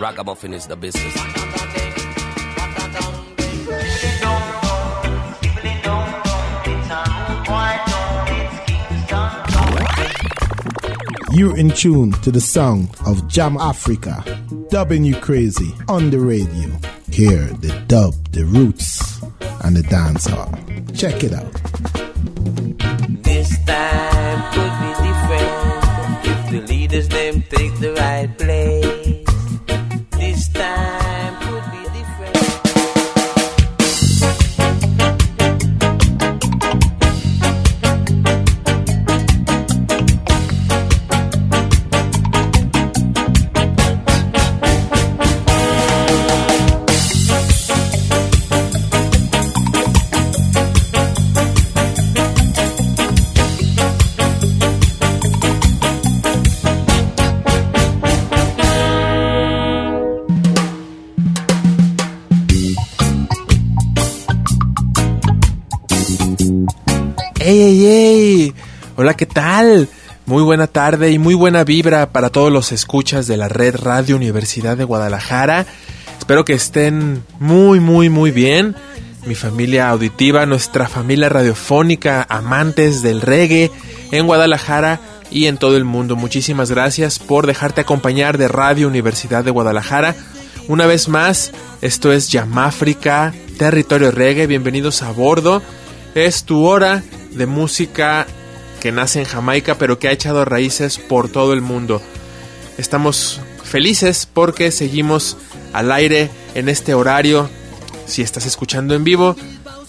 Ragamuffin is the business. You're in tune to the song of Jam Africa, dubbing you crazy on the radio. Hear the dub, the roots, and the dance hall. Check it out. Right Hola, ¿qué tal? Muy buena tarde y muy buena vibra para todos los escuchas de la red Radio Universidad de Guadalajara. Espero que estén muy, muy, muy bien. Mi familia auditiva, nuestra familia radiofónica, amantes del reggae en Guadalajara y en todo el mundo. Muchísimas gracias por dejarte acompañar de Radio Universidad de Guadalajara. Una vez más, esto es Yamáfrica, Territorio Reggae. Bienvenidos a bordo. Es tu hora de música que nace en Jamaica, pero que ha echado raíces por todo el mundo. Estamos felices porque seguimos al aire en este horario. Si estás escuchando en vivo,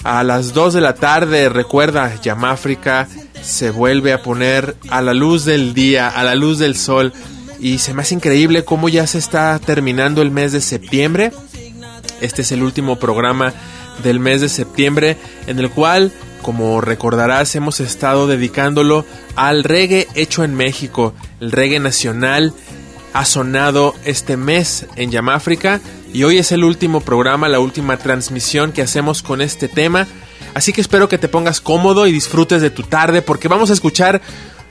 a las 2 de la tarde, recuerda, Yamáfrica se vuelve a poner a la luz del día, a la luz del sol. Y se me hace increíble cómo ya se está terminando el mes de septiembre. Este es el último programa del mes de septiembre en el cual, como recordarás, hemos estado dedicándolo al reggae hecho en México. El reggae nacional ha sonado este mes en Yamáfrica y hoy es el último programa, la última transmisión que hacemos con este tema. Así que espero que te pongas cómodo y disfrutes de tu tarde porque vamos a escuchar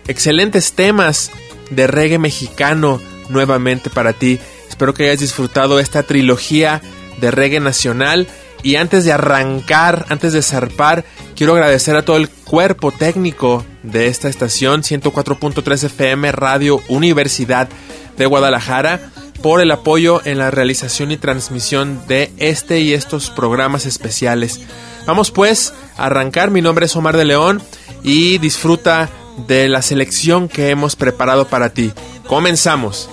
excelentes temas de reggae mexicano nuevamente para ti. Espero que hayas disfrutado esta trilogía de reggae nacional. Y antes de arrancar, antes de zarpar, quiero agradecer a todo el cuerpo técnico de esta estación 104.3 FM Radio Universidad de Guadalajara por el apoyo en la realización y transmisión de este y estos programas especiales. Vamos pues a arrancar, mi nombre es Omar de León y disfruta de la selección que hemos preparado para ti. Comenzamos.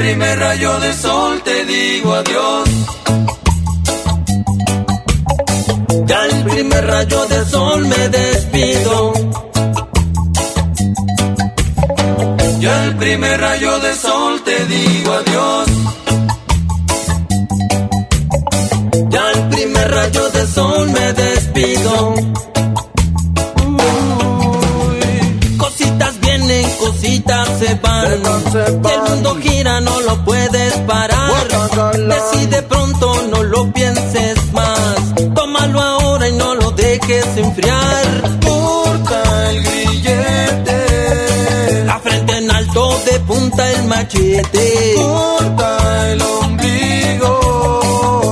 Primer rayo de sol te digo adiós. Rayo de sol me despido. Ya el primer rayo de sol te digo adiós. Ya el primer rayo de sol me despido. Uy, Cositas vienen, cositas se van. Y el mundo gira, no lo puedes Corta el ombligo.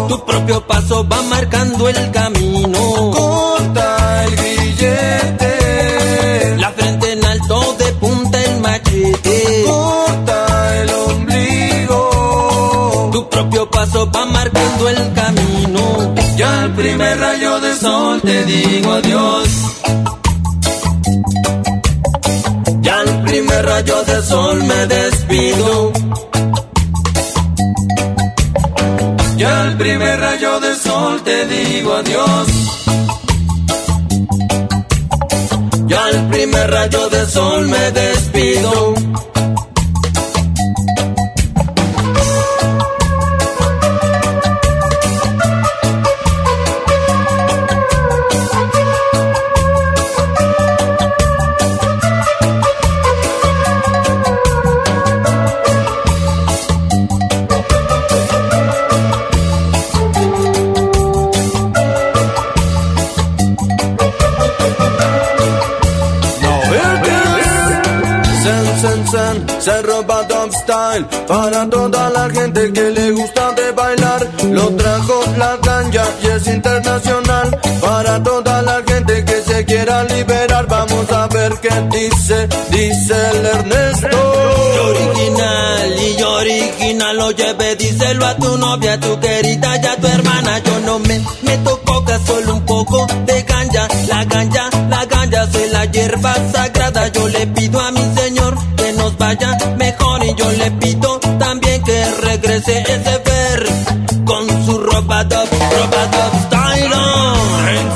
Tu propio paso va marcando el camino. Corta el grillete. La frente en alto de punta el machete. Corta el ombligo. Tu propio paso va marcando el camino. Ya el primer rayo de sol te digo adiós. El primer rayo de sol me despido. Ya el primer rayo de sol te digo adiós. Ya al primer rayo de sol me despido. Para toda la gente que le gusta de bailar. Lo trajo la ganja y es internacional para toda la gente que se quiera liberar. Vamos a ver qué dice, dice el Ernesto. Yo original y yo original lo lleve, díselo a tu novia, a tu querida y a tu hermana. Yo no me meto coca, solo un poco de ganja. La ganja, la ganja es la hierba sagrada. Yo le pido a mi señor vaya mejor y yo le pido también que regrese ese ver con su ropa top, ropa top style.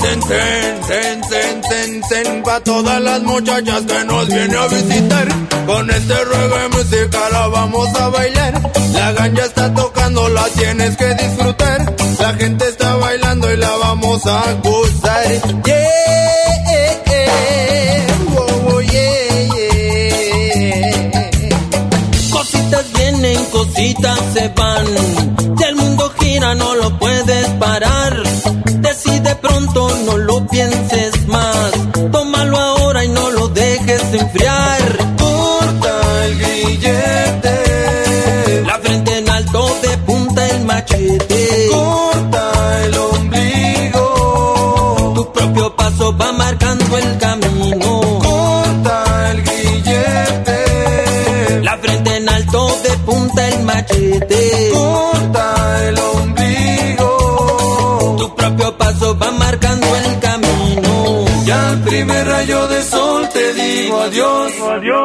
Ten, ten, ten, ten, ten, pa' todas las muchachas que nos vienen a visitar. Con este reggae música la vamos a bailar. La ganja está tocando, la tienes que disfrutar. La gente está bailando y la vamos a gozar. Yeah, se van. Si el mundo gira no lo puedes parar. Decide pronto, no lo pienses más. Tómalo ahora y no lo dejes enfriar. Corta el grillete. La frente en alto de punta el machete. Corta el ombligo. Tu propio paso va adiós.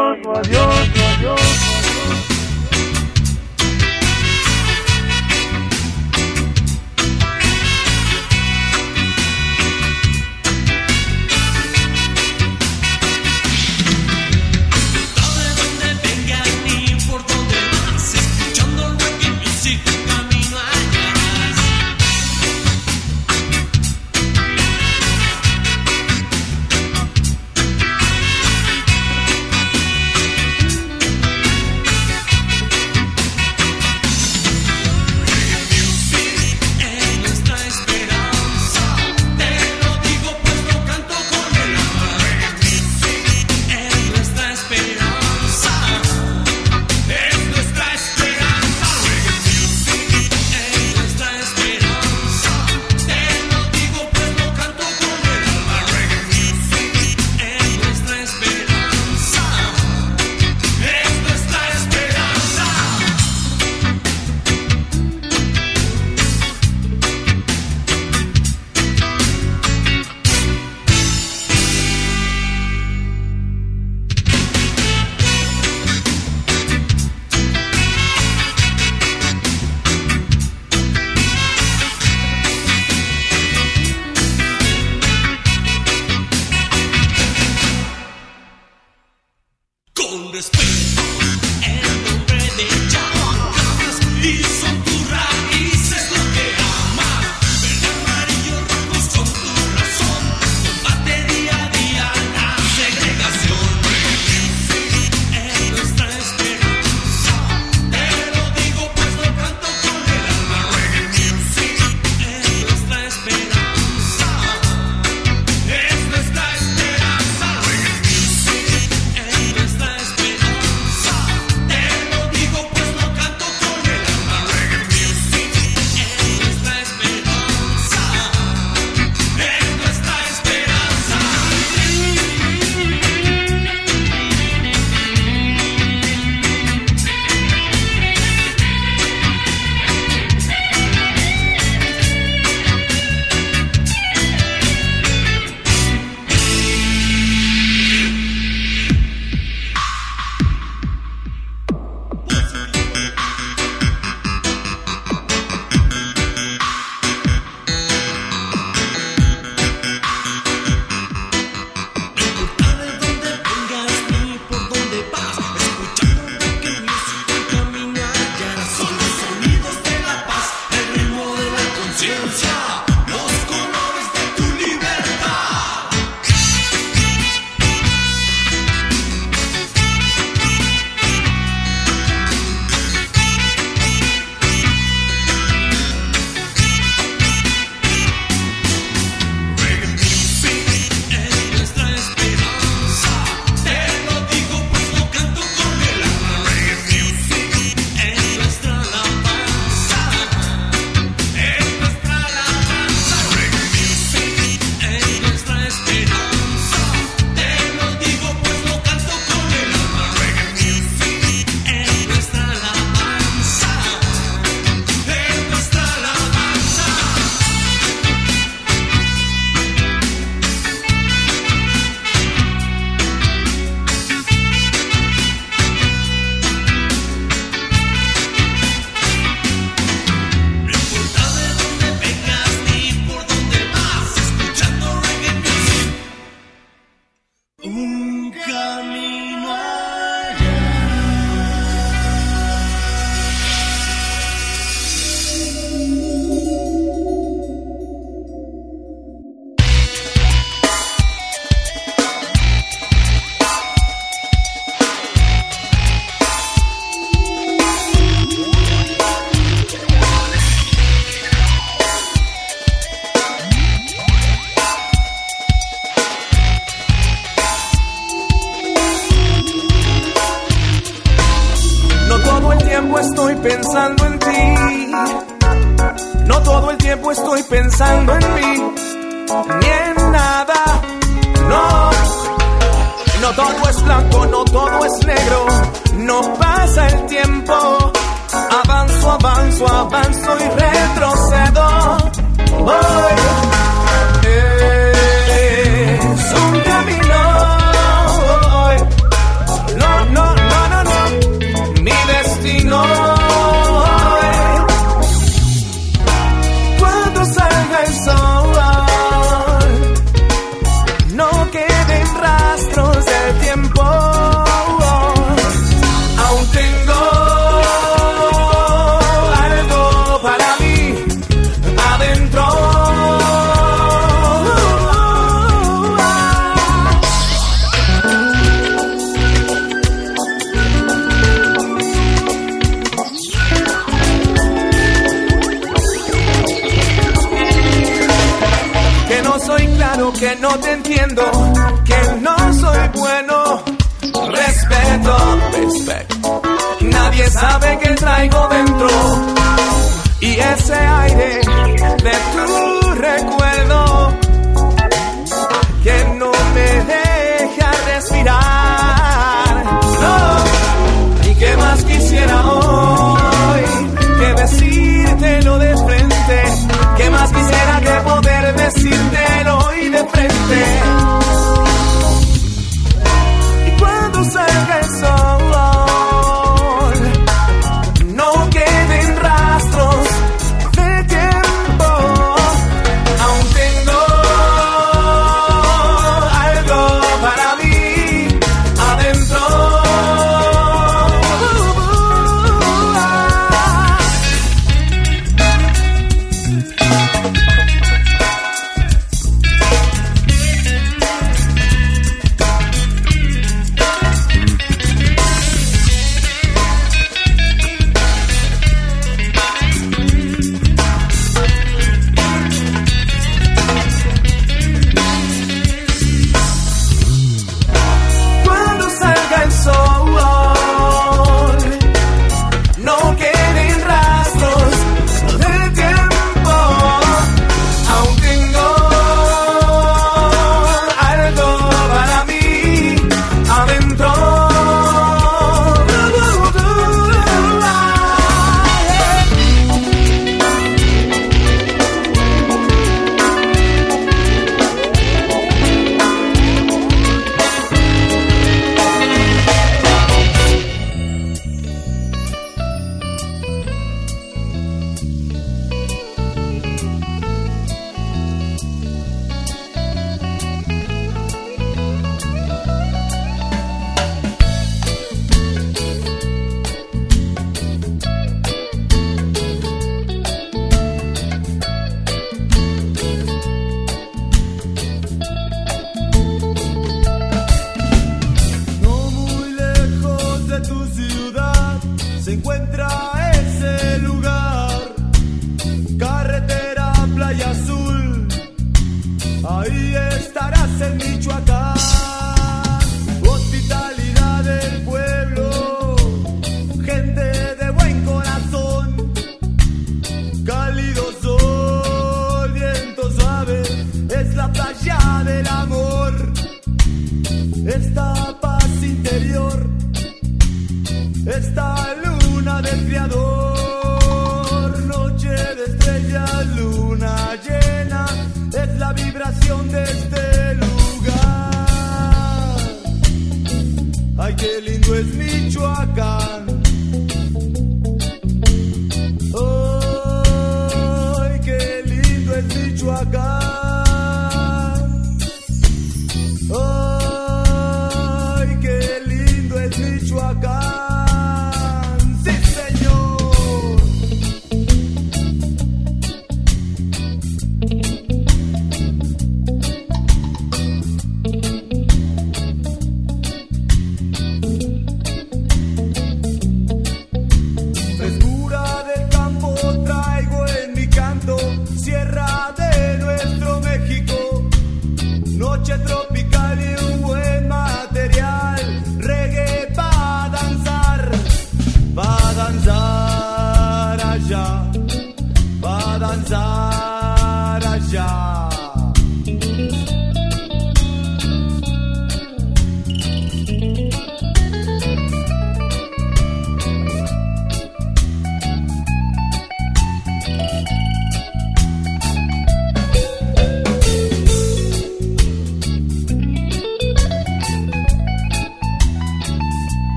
花瓣。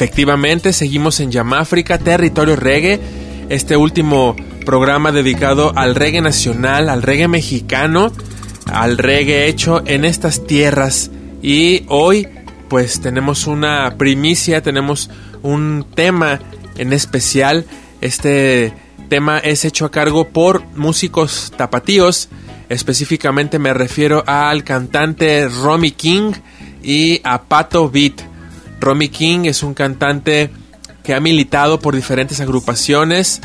Efectivamente, seguimos en Yamáfrica, territorio reggae, este último programa dedicado al reggae nacional, al reggae mexicano, al reggae hecho en estas tierras. Y hoy, pues tenemos una primicia, tenemos un tema en especial. Este tema es hecho a cargo por músicos tapatíos. Específicamente me refiero al cantante Romy King y a Pato Beat. Romy King es un cantante que ha militado por diferentes agrupaciones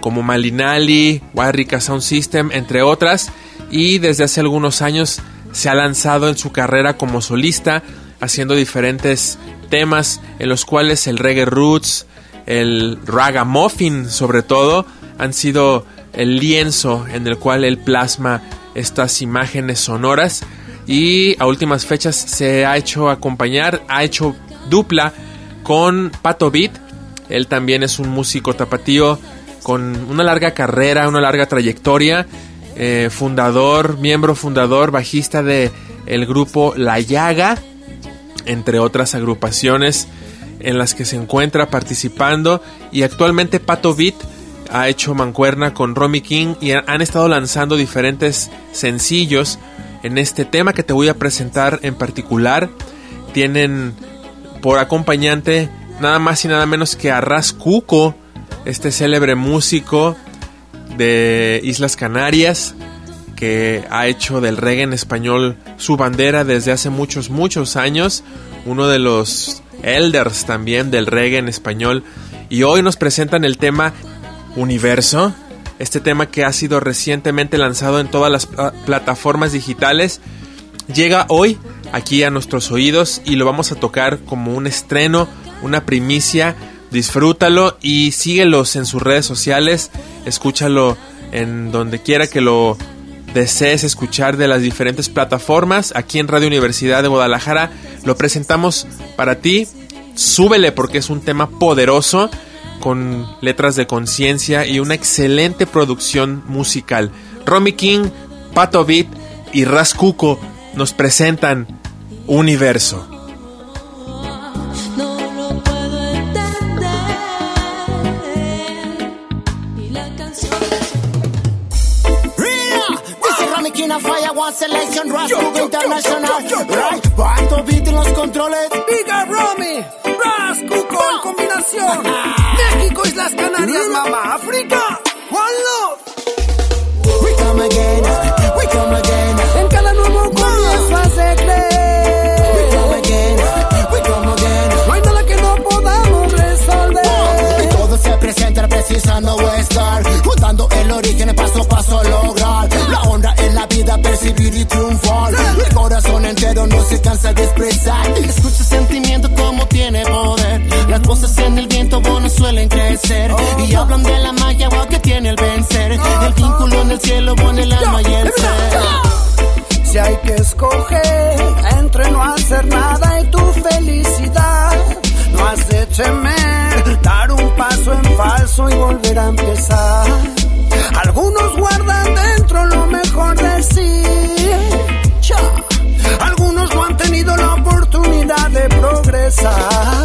como Malinali, Warrica Sound System, entre otras, y desde hace algunos años se ha lanzado en su carrera como solista, haciendo diferentes temas en los cuales el reggae roots, el ragamuffin sobre todo, han sido el lienzo en el cual él plasma estas imágenes sonoras. Y a últimas fechas se ha hecho acompañar, ha hecho dupla con Pato Beat. Él también es un músico tapatío con una larga carrera, una larga trayectoria. eh, fundador, miembro fundador, bajista de el grupo La Llaga, entre otras agrupaciones en las que se encuentra participando. Y actualmente Pato Beat ha hecho mancuerna con Romy King y han estado lanzando diferentes sencillos en este tema que te voy a presentar en particular. Tienen por acompañante nada más y nada menos que a Cuco, este célebre músico de Islas Canarias que ha hecho del reggae en español su bandera desde hace muchos, muchos años, uno de los elders también del reggae en español, y hoy nos presentan el tema Universo, este tema que ha sido recientemente lanzado en todas las plataformas digitales, llega hoy aquí a nuestros oídos y lo vamos a tocar como un estreno, una primicia. Disfrútalo y síguelos en sus redes sociales, escúchalo en donde quiera que lo desees escuchar de las diferentes plataformas. Aquí en Radio Universidad de Guadalajara lo presentamos para ti. Súbele porque es un tema poderoso con letras de conciencia y una excelente producción musical. Romy King, Pato Beat y Rascuco nos presentan Universo. No lo puedo entender. Y la canción. This is Rami King of Fire, One Selection, Rush Group International. Right, Pato Beat en los controles. Diga Romy, Ras, Cuco en combinación. México, Islas Canarias, mamá, África. One love. We come again, we come again. Precisando estar Juntando el origen paso a paso lograr La honra en la vida percibir y triunfar. El corazón entero no se cansa de expresar. Escucha el sentimiento como tiene poder. Las cosas en el viento bueno suelen crecer. Y hablan de la magia que tiene el vencer. El vínculo en el cielo bueno el alma y el ser Si hay que escoger entre no hacer nada y tu felicidad, no has de dar un paso en falso y volver a empezar. Algunos guardan dentro lo mejor de sí. Algunos no han tenido la oportunidad de progresar.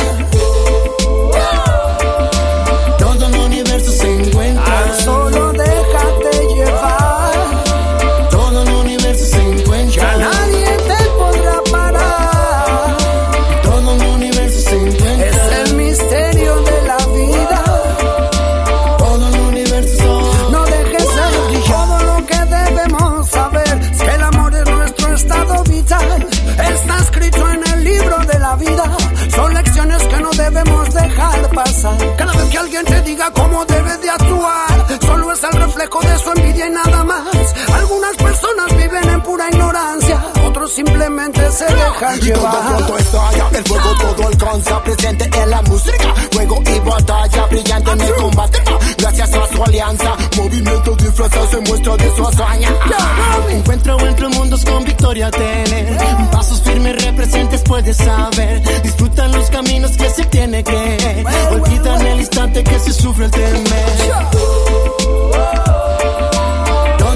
Y nada más. Algunas personas viven en pura ignorancia, otros simplemente se dejan Y todo llevar. pronto estalla, el fuego todo alcanza. Presente en la música, juego y batalla Brillante en el combate, gracias a su alianza Movimientos disfrazados en muestra de su hazaña. Encuentro entre mundos con victoria tener. Pasos firmes representes puedes saber. Disfrutan los caminos que se tiene que Olvidan el instante que se sufre el temer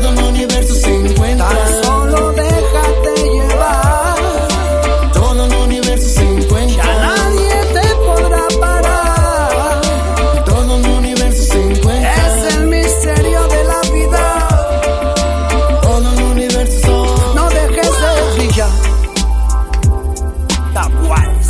Todo el universo se encuentra Tan solo déjate llevar. Todo el universo se encuentra Ya nadie te podrá parar. Todo el universo se encuentra. Es el misterio de la vida. Todo el universo. No dejes de brillar. The Wise.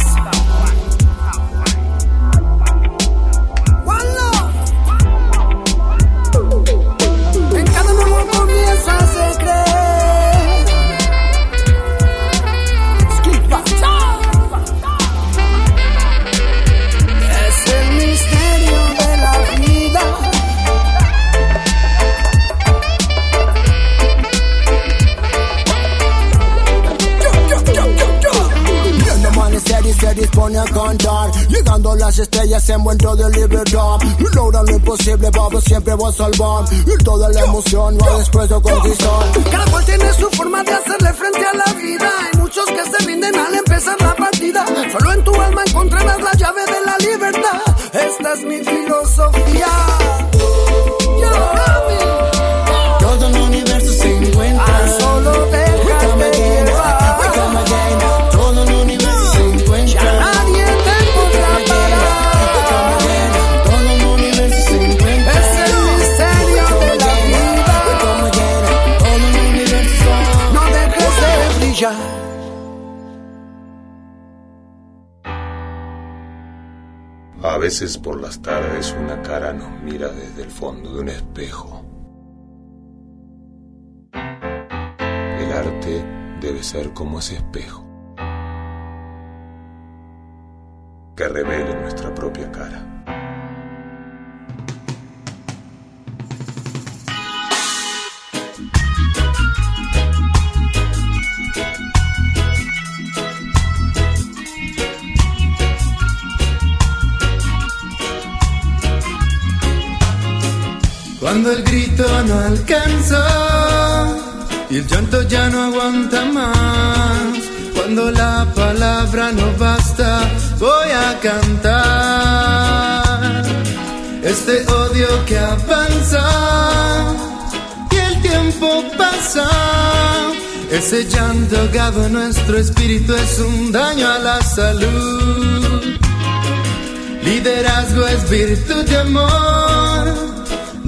Pablo siempre va a salvar. Y toda la emoción va después de conquistar. Veces por las tardes una cara nos mira desde el fondo de un espejo. El arte debe ser como ese espejo, Cuando el grito no alcanza y el llanto ya no aguanta más. Cuando la palabra no basta, voy a cantar. este odio que avanza y el tiempo pasa. Ese llanto ahogado en nuestro espíritu es un daño a la salud. Liderazgo es virtud de amor,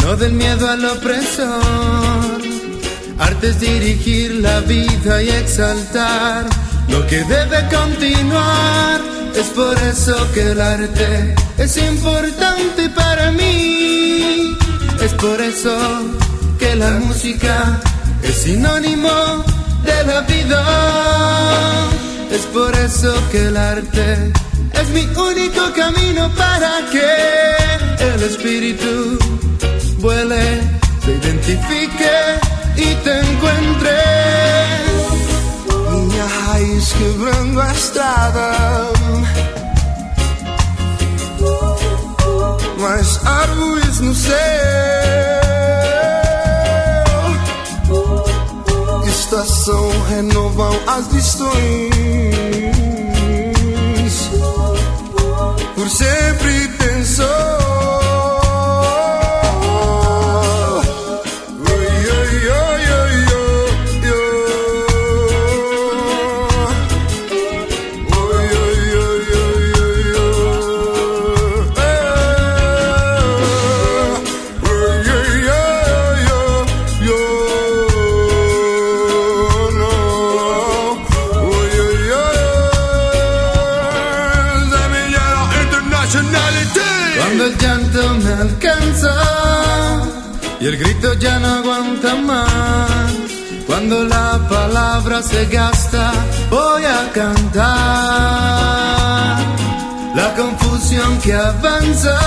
no del miedo al opresor. Arte es dirigir la vida y exaltar lo que debe continuar. Es por eso que el arte es importante para mí. Es por eso que la música es sinónimo de la vida. Es por eso que el arte es mi único camino para que el espíritu vuele, se identifique y te encuentre. Minha raiz quebrando a estrada. Mas árvores no céu. Estação renovam as lições. Por sempre pensou. Cuando la palabra se gasta, voy a cantar. La confusión que avanza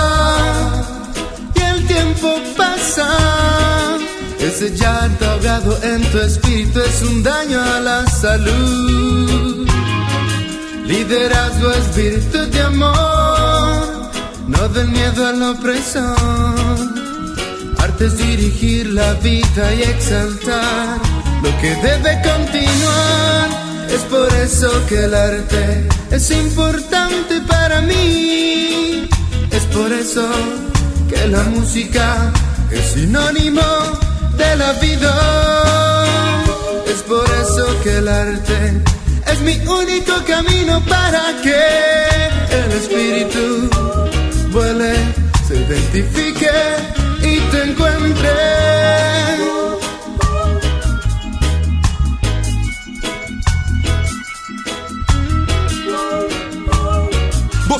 y el tiempo pasa. Ese llanto ahogado en tu espíritu es un daño a la salud. Liderazgo es virtud de amor, no del miedo al opresor es dirigir la vida y exaltar lo que debe continuar. Es por eso que el arte es importante para mí. Es por eso que la música es sinónimo de la vida. Es por eso que el arte es mi único camino para que el espíritu vuele, se identifique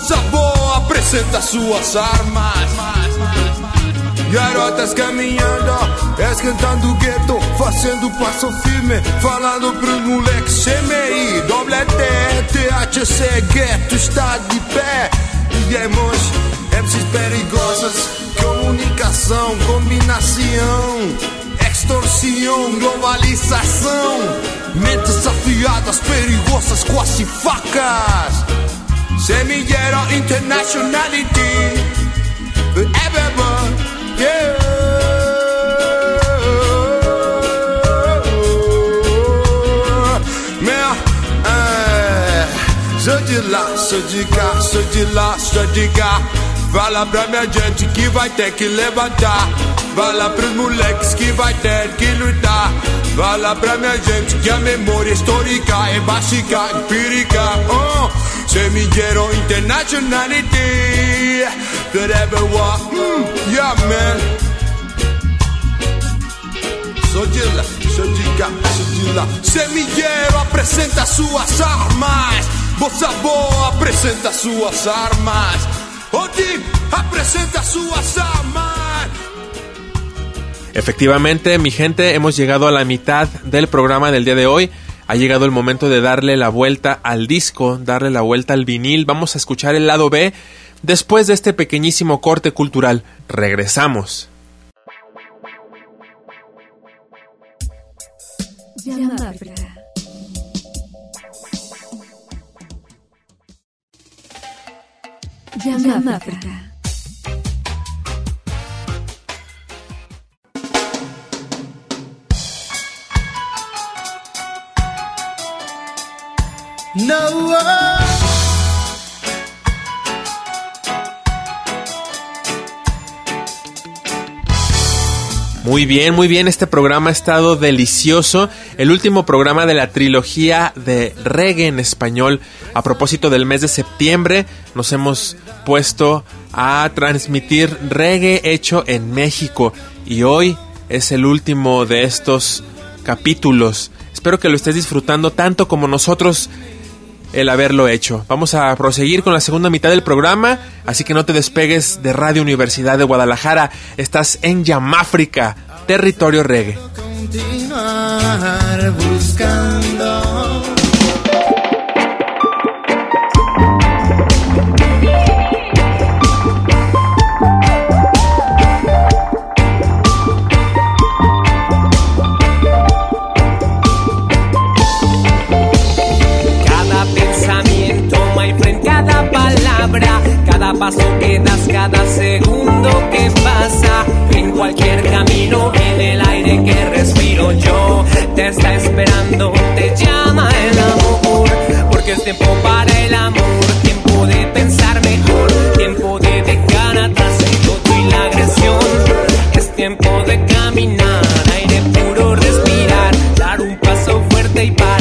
Bossa Boa apresenta suas armas. Garotas caminhando, esquentando o gueto, fazendo passo firme, falando pros moleques CMI, doble T, THC, gueto está de pé. Viemos MCs perigosas, comunicação, combinação, extorsión, globalização, mentes afiadas, perigosas, quase facas. Semillero Internationality, forever, yeah. Sou de lá, sou de cá, sou de lá, sou de cá. Fala pra minha gente que vai ter que levantar. Fala pros moleques que vai ter que lutar. Fala pra minha gente que a memória histórica é básica, empírica. Oh, semillero internationality. Forever what? Mm, yeah, man. Sou de lá. Semillero apresenta suas armas. Bossa Boa apresenta suas armas. Odi apresenta suas armas. Efectivamente, mi gente, hemos llegado a la mitad del programa del día de hoy. Ha llegado el momento de darle la vuelta al disco, darle la vuelta al vinil. Vamos a escuchar el lado B. Después de este pequeñísimo corte cultural, regresamos. Llama. No. Muy bien, muy bien, este programa ha estado delicioso. El último programa de la trilogía de reggae en español. A propósito del mes de septiembre, nos hemos puesto a transmitir reggae hecho en México. Y hoy es el último de estos capítulos. Espero que lo estés disfrutando tanto como nosotros el haberlo hecho. Vamos a proseguir con la segunda mitad del programa, así que no te despegues de Radio Universidad de Guadalajara. Estás en Yamáfrica, territorio reggae. Paso cada segundo que pasa, en cualquier camino, en el aire que respiro yo, te está esperando, te llama el amor, porque es tiempo para el amor, tiempo de pensar mejor, tiempo de dejar atrás el todo y la agresión, es tiempo de caminar, aire puro respirar, dar un paso fuerte y para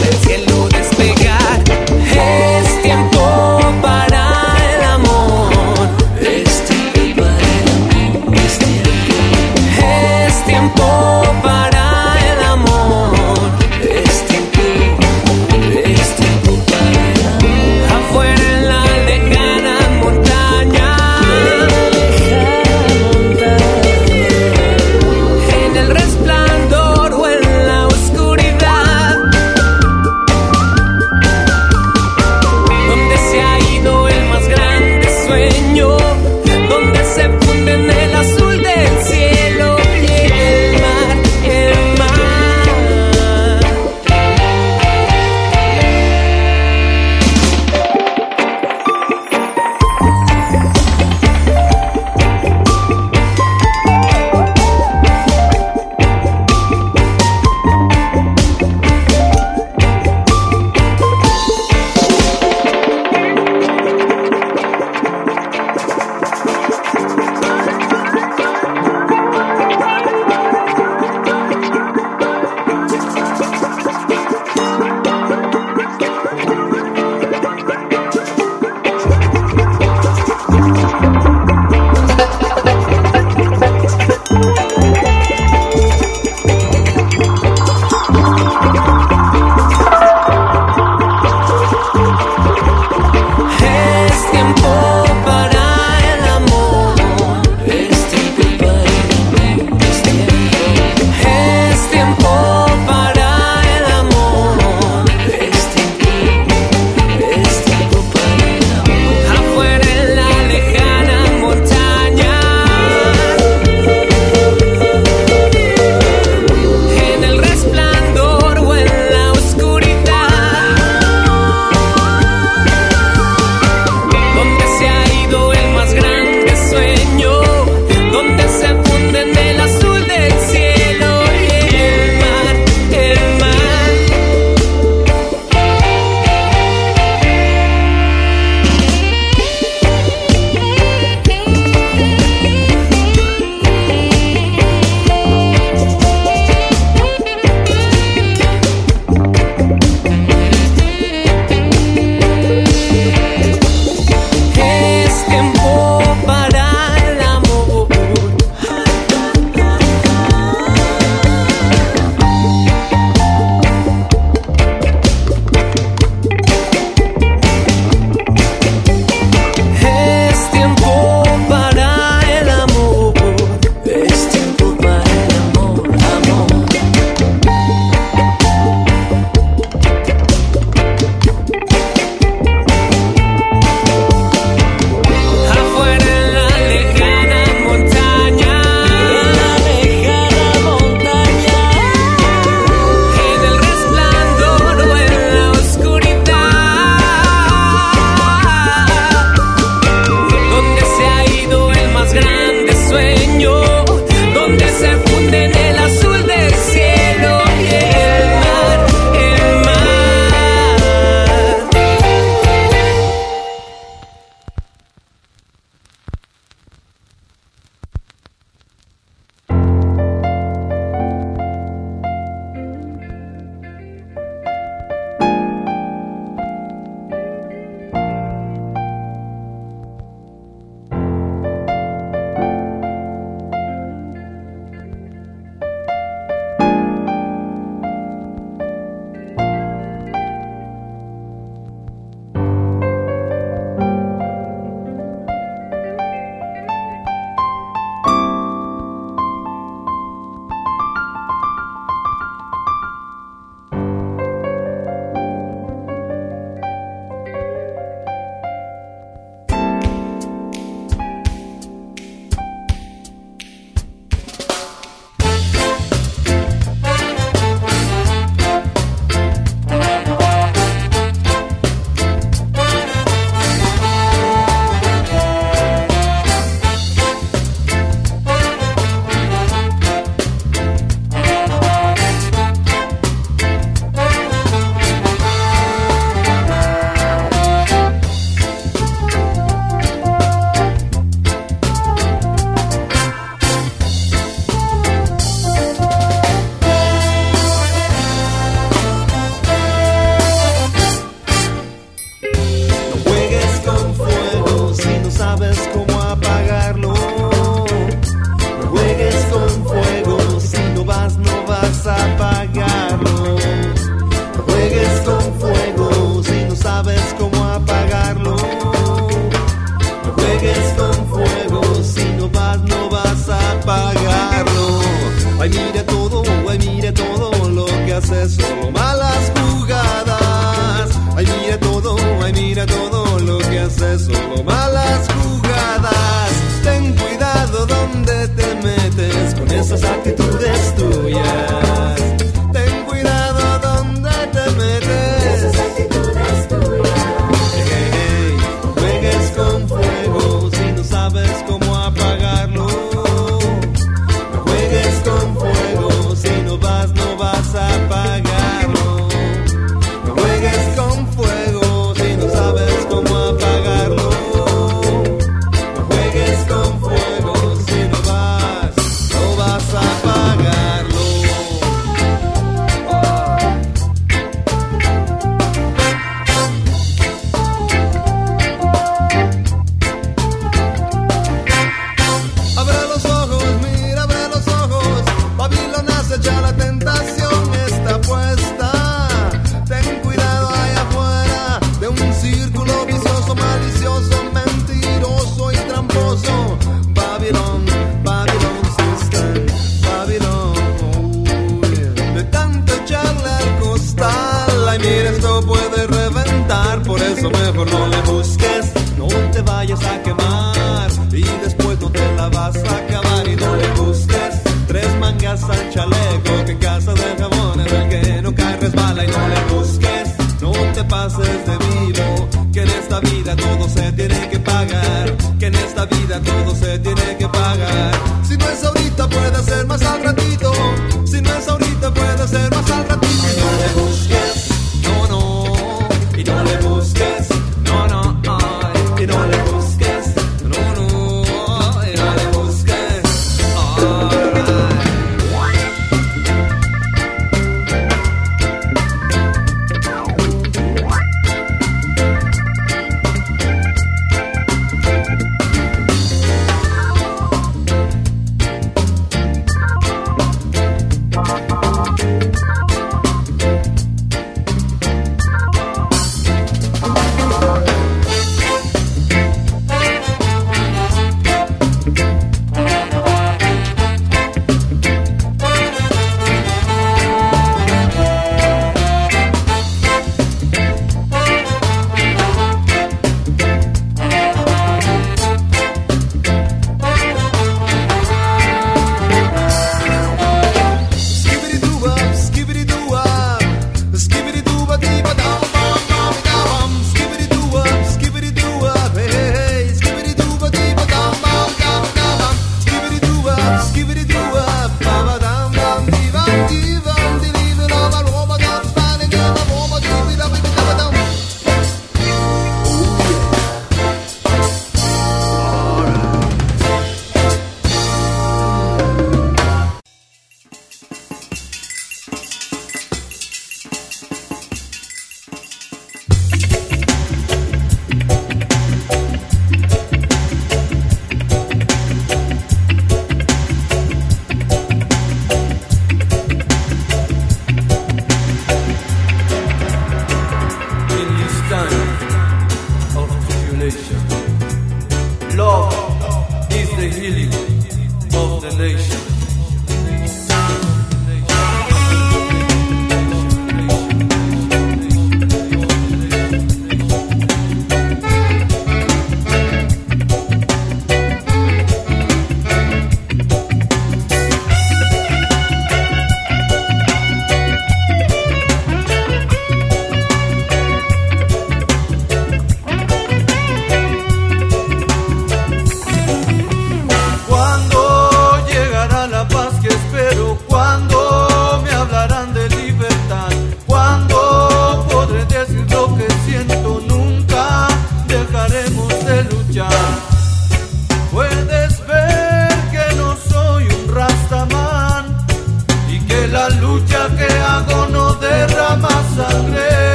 esta vida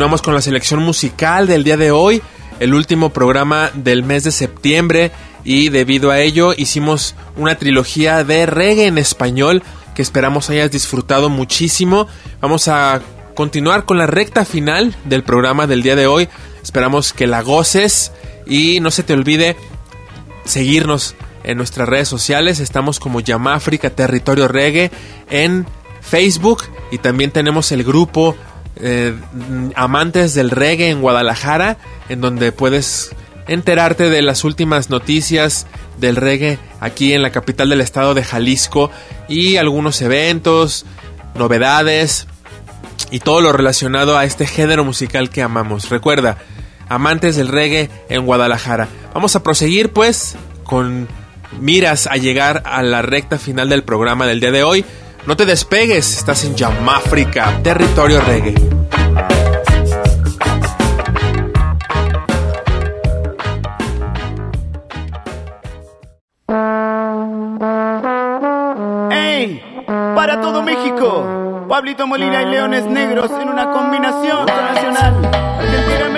Continuamos con la selección musical del día de hoy, el último programa del mes de septiembre y debido a ello hicimos una trilogía de reggae en español que esperamos hayas disfrutado muchísimo. Vamos a continuar con la recta final del programa del día de hoy. Esperamos que la goces y no se te olvide seguirnos en nuestras redes sociales. Estamos como Yamáfrica Territorio Reggae en Facebook y también tenemos el grupo eh, amantes del reggae en Guadalajara, en donde puedes enterarte de las últimas noticias del reggae aquí en la capital del estado de Jalisco y algunos eventos, novedades y todo lo relacionado a este género musical que amamos. Recuerda, amantes del reggae en Guadalajara. Vamos a proseguir pues con miras a llegar a la recta final del programa del día de hoy. No te despegues, estás en Yamáfrica, territorio reggae. ¡Ey! Para todo México, Pablito Molina y Leones Negros en una combinación nacional. Argentina,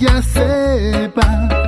ya se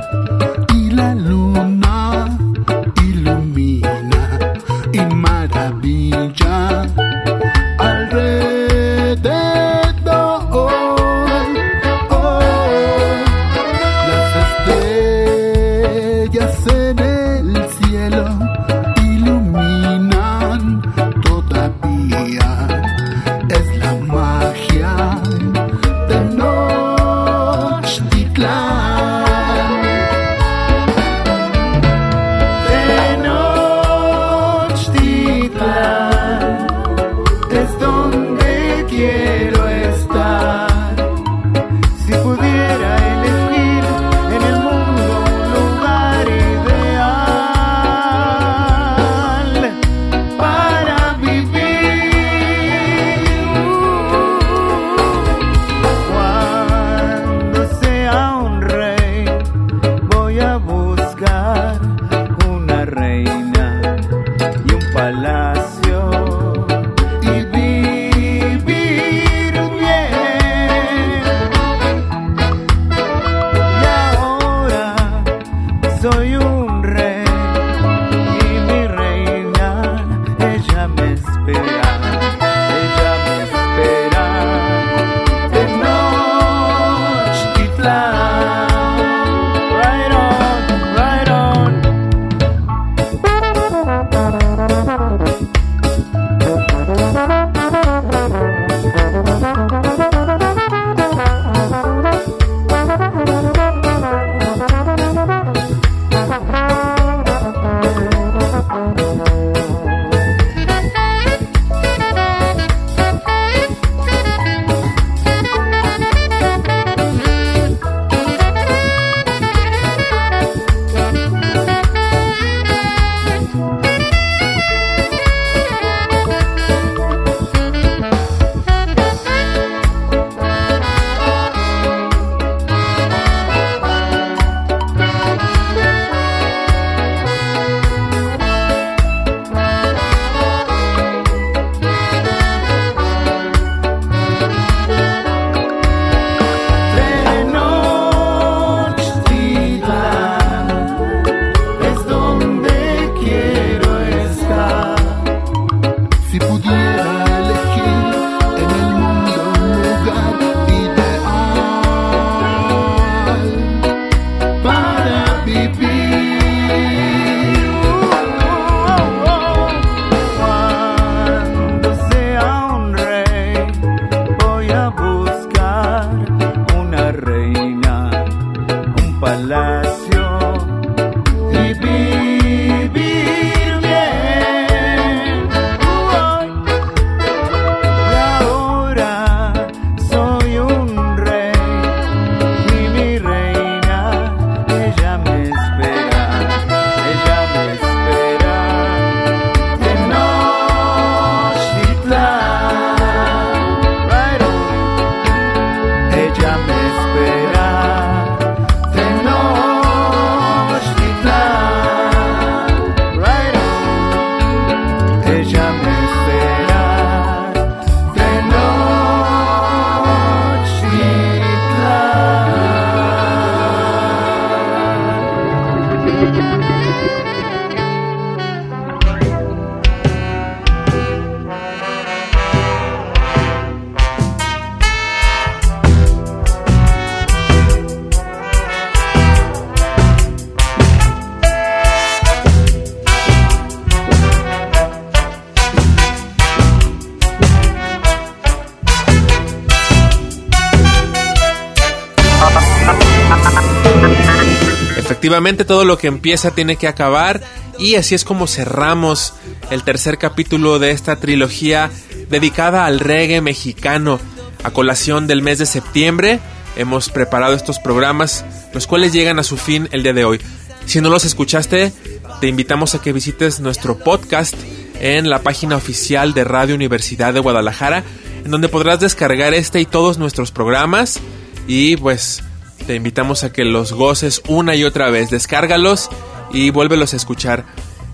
Efectivamente, todo lo que empieza tiene que acabar y así es como cerramos el tercer capítulo de esta trilogía dedicada al reggae mexicano. A colación del mes de septiembre hemos preparado estos programas, los cuales llegan a su fin el día de hoy. Si no los escuchaste, te invitamos a que visites nuestro podcast en la página oficial de Radio Universidad de Guadalajara, en donde podrás descargar este y todos nuestros programas y pues te invitamos a que los goces una y otra vez. Descárgalos y vuélvelos a escuchar.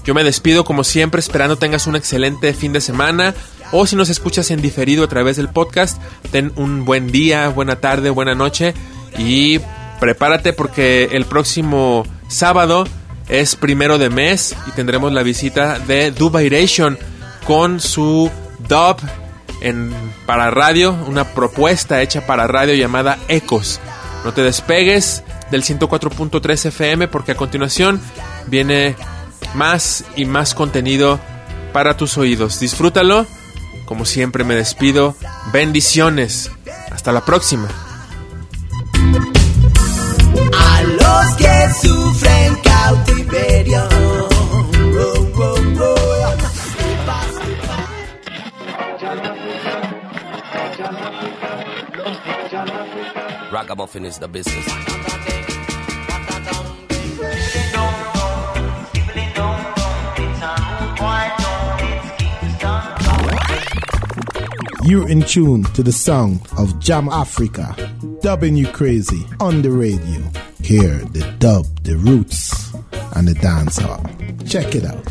Yo me despido como siempre esperando tengas un excelente fin de semana o si nos escuchas en diferido a través del podcast, ten un buen día, buena tarde, buena noche y prepárate porque el próximo sábado es primero de mes y tendremos la visita de Dubairation con su dub en, para radio, una propuesta hecha para radio llamada Ecos. No te despegues del 104.3 FM porque a continuación viene más y más contenido para tus oídos. Disfrútalo. Como siempre me despido. Bendiciones. Hasta la próxima. A los que sufren cautiverio. ragamuffin is the business. You're in tune to the song of Jam Africa, dubbing you crazy on the radio. Hear the dub, the roots, and the dancehall. Check it out.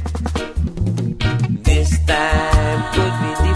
This time could be